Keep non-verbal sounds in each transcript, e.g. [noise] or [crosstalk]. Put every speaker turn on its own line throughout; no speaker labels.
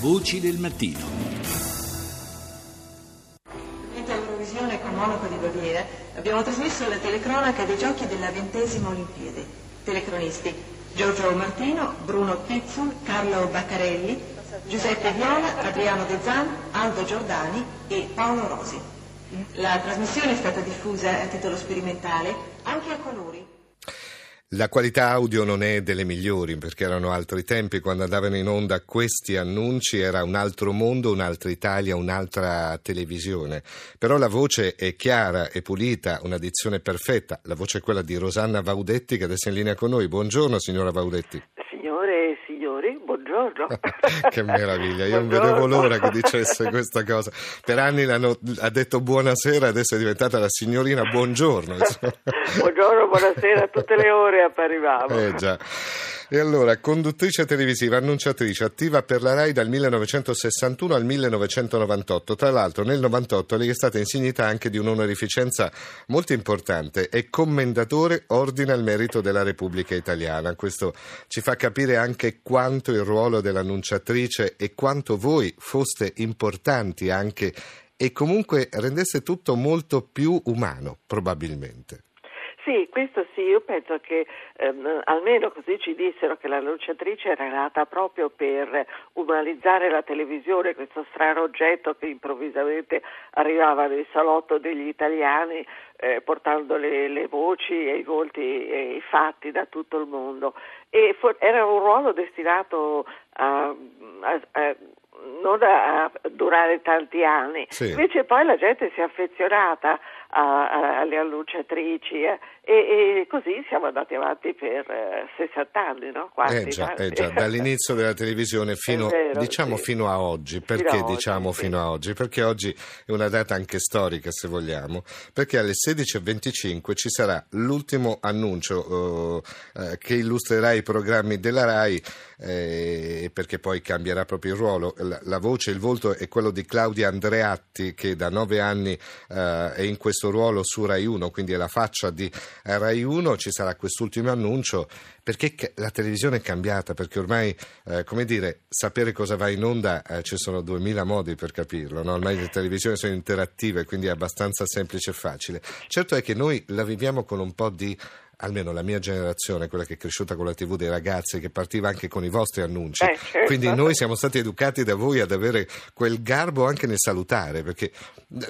Voci del mattino.
Eurovisione con Monaco di Baviera abbiamo trasmesso la telecronaca dei giochi della ventesima Olimpiade. Telecronisti Giorgio Martino, Bruno Pizzul, Carlo Baccarelli, Giuseppe Viola, Adriano De Zan, Aldo Giordani e Paolo Rosi. La trasmissione è stata diffusa a titolo sperimentale anche a colori.
La qualità audio non è delle migliori perché erano altri tempi, quando andavano in onda questi annunci era un altro mondo, un'altra Italia, un'altra televisione. Però la voce è chiara e pulita, una dizione perfetta. La voce è quella di Rosanna Vaudetti che adesso è in linea con noi. Buongiorno signora Vaudetti.
E buongiorno. [laughs]
che meraviglia, io non vedevo l'ora che dicesse questa cosa. Per anni ha detto buonasera, adesso è diventata la signorina buongiorno.
buongiorno, buonasera, tutte le ore apparivamo.
Eh già. E allora, conduttrice televisiva, annunciatrice, attiva per la RAI dal 1961 al 1998. Tra l'altro, nel 98 lei è stata insignita anche di un'onorificenza molto importante. È commendatore Ordine al Merito della Repubblica Italiana. Questo ci fa capire anche quanto il ruolo dell'annunciatrice e quanto voi foste importanti anche e comunque rendesse tutto molto più umano, probabilmente.
Sì, questo sì, io penso che ehm, almeno così ci dissero che l'annunciatrice era nata proprio per umanizzare la televisione, questo strano oggetto che improvvisamente arrivava nel salotto degli italiani eh, portando le, le, voci e i volti e i fatti da tutto il mondo. E for- era un ruolo destinato a, a, a non a durare tanti anni. Sì. Invece poi la gente si è affezionata a, alle annunciatrici eh, e, e, così siamo andati avanti per eh, 60 anni, no? Quanti,
eh già, eh già, dall'inizio della televisione fino, vero, diciamo, sì. fino a oggi. Perché fino diciamo oggi, fino sì. a oggi? Perché oggi è una data anche storica, se vogliamo, perché alle 16.25 ci sarà l'ultimo annuncio eh, che illustrerà i programmi della RAI, eh, perché poi cambierà proprio il ruolo. La, la, voce, il volto è quello di Claudia Andreatti, che da nove anni eh, è in questo ruolo su Rai 1, quindi è la faccia di Rai 1, ci sarà quest'ultimo annuncio, perché la televisione è cambiata, perché ormai, eh, come dire, sapere cosa va in onda eh, ci sono duemila modi per capirlo, no? ormai le televisioni sono interattive, quindi è abbastanza semplice e facile. Certo è che noi la viviamo con un po' di almeno la mia generazione, quella che è cresciuta con la TV dei ragazzi, che partiva anche con i vostri annunci. Eh, certo. Quindi noi siamo stati educati da voi ad avere quel garbo anche nel salutare, perché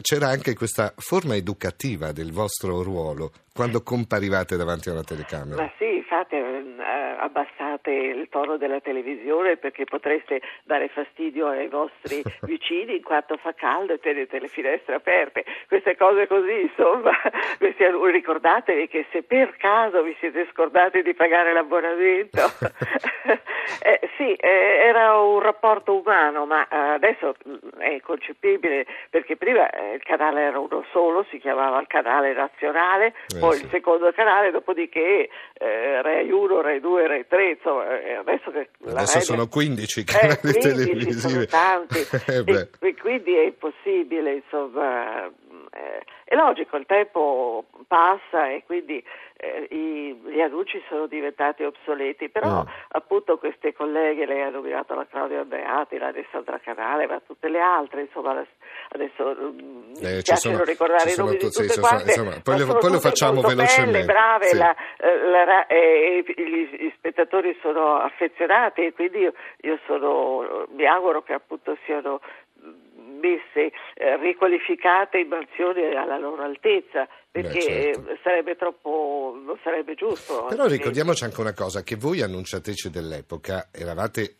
c'era anche questa forma educativa del vostro ruolo quando comparivate davanti a una telecamera.
Ma sì, infatti abbassate il tono della televisione perché potreste dare fastidio ai vostri [laughs] vicini in quanto fa caldo e tenete le finestre aperte. Queste cose così, insomma, [laughs] ricordatevi che se per caso vi siete scordati di pagare l'abbonamento, [laughs] eh, sì, eh, era un rapporto umano, ma eh, adesso mm, è concepibile perché prima eh, il canale era uno solo, si chiamava il canale nazionale, eh, poi sì. il secondo canale, dopodiché eh, Rai 1, Rai 2, Rai 3, insomma, eh, adesso che
adesso sono 15 canali [laughs] eh, 15 televisivi.
Sono tanti eh e, e, quindi è impossibile, insomma, eh, è logico, il tempo passa e quindi eh, i, gli annunci sono diventati obsoleti, però mm. appunto queste colleghe, lei ha nominato la Claudia Andreati, la Alessandra Canale, ma tutte le altre, insomma, adesso mm, eh, mi piacciono ricordare i nomi tutte sì, quante,
insomma, poi, le, poi lo facciamo velocemente.
Belle, brave, sì. la, eh, la, la, eh, gli, gli, spettatori sono affezionati e quindi io, io sono, mi auguro che appunto siano messe eh, riqualificate in mansioni alla loro altezza perché Beh, certo. sarebbe troppo non sarebbe giusto
però ricordiamoci anche una cosa che voi annunciatrici dell'epoca eravate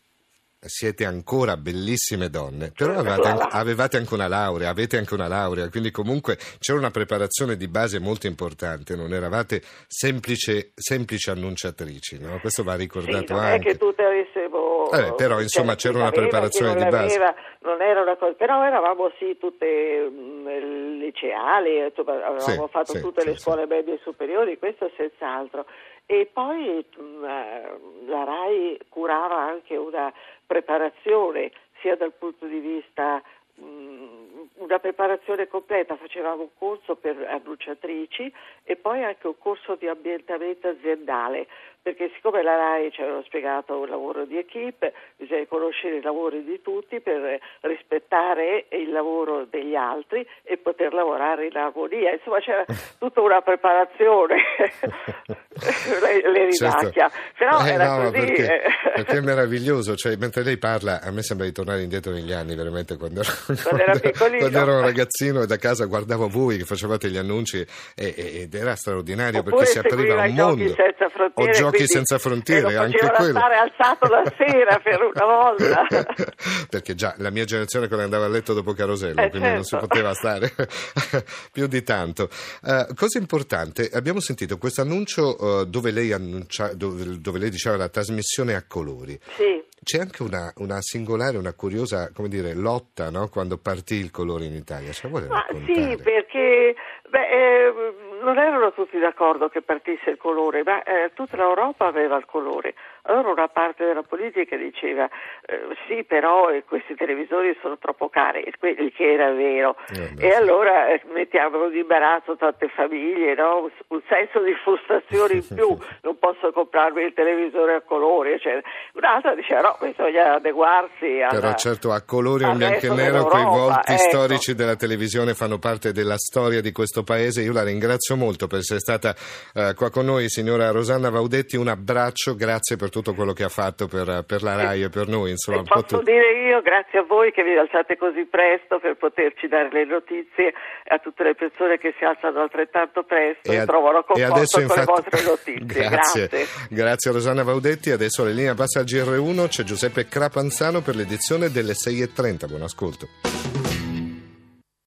siete ancora bellissime donne, però avevate anche, [laughs] avevate anche, una laurea, avete anche una laurea, quindi comunque c'era una preparazione di base molto importante, non eravate semplici, semplici annunciatrici, no? questo va ricordato
sì, non
anche.
è che tutte
Eh, però insomma c'era una preparazione di base.
non era una cosa, però eravamo sì tutte mh, mm, liceali, avevamo sì, fatto sì, tutte le scuole medie superiori, questo senz'altro. E poi mh, mm, eh, la RAI curava anche una preparazione sia dal punto di vista mh, mm, una preparazione completa, facevamo un corso per annunciatrici e poi anche un corso di ambientamento aziendale perché siccome la RAI ci aveva spiegato un lavoro di equipe, bisogna conoscere i lavori di tutti per rispettare il lavoro degli altri e poter lavorare in armonia. Insomma c'era [laughs] tutta una preparazione, [laughs] le, le ridacchia.
Certo. Però eh, era no, così. Perché, perché, è [laughs] meraviglioso, cioè, mentre lei parla a me sembra di tornare indietro negli anni, veramente quando
quando, quando,
quando ero un ragazzino e da casa guardavo voi che facevate gli annunci e, ed era straordinario
Oppure
perché si apriva un mondo. O giochi senza frontiere,
eh,
anche quello.
stare alzato la sera per una volta. [laughs]
perché già la mia generazione quando andava a letto dopo Carosello,
eh,
quindi
certo.
non si poteva stare [laughs] più di tanto. Uh, cosa importante, abbiamo sentito questo annuncio uh, dove, lei annuncia, dove, dove lei diceva la trasmissione a colori.
Sì
c'è anche una, una, singolare, una curiosa, come dire, lotta no? quando partì il colore in Italia.
Ah, sì, perché beh, eh, non erano tutti d'accordo che partisse il colore, ma eh, tutta l'Europa aveva il colore. Allora una parte della politica diceva eh, sì però eh, questi televisori sono troppo cari, il che era vero.
Eh,
e allora eh, mettiamo di imbarazzo tante famiglie, no? un senso di frustrazione [laughs] in più, non posso comprarmi il televisore a colore. Cioè, un'altra diceva no, bisogna adeguarsi. Alla,
però certo a colori in bianco e nero quei volti ecco. storici della televisione fanno parte della storia di questo paese. Io la ringrazio molto per essere stata eh, qua con noi, signora Rosanna Vaudetti. Un abbraccio, grazie per tutto quello che ha fatto per, per la RAI e per noi. Insomma,
posso dire io, grazie a voi che vi alzate così presto per poterci dare le notizie a tutte le persone che si alzano altrettanto presto e, ad, trovano conforto con infatti... le vostre notizie. [laughs]
grazie. grazie. Grazie Rosanna Vaudetti. Adesso la linea passa al GR1, c'è Giuseppe Crapanzano per l'edizione delle 6.30. Buon ascolto.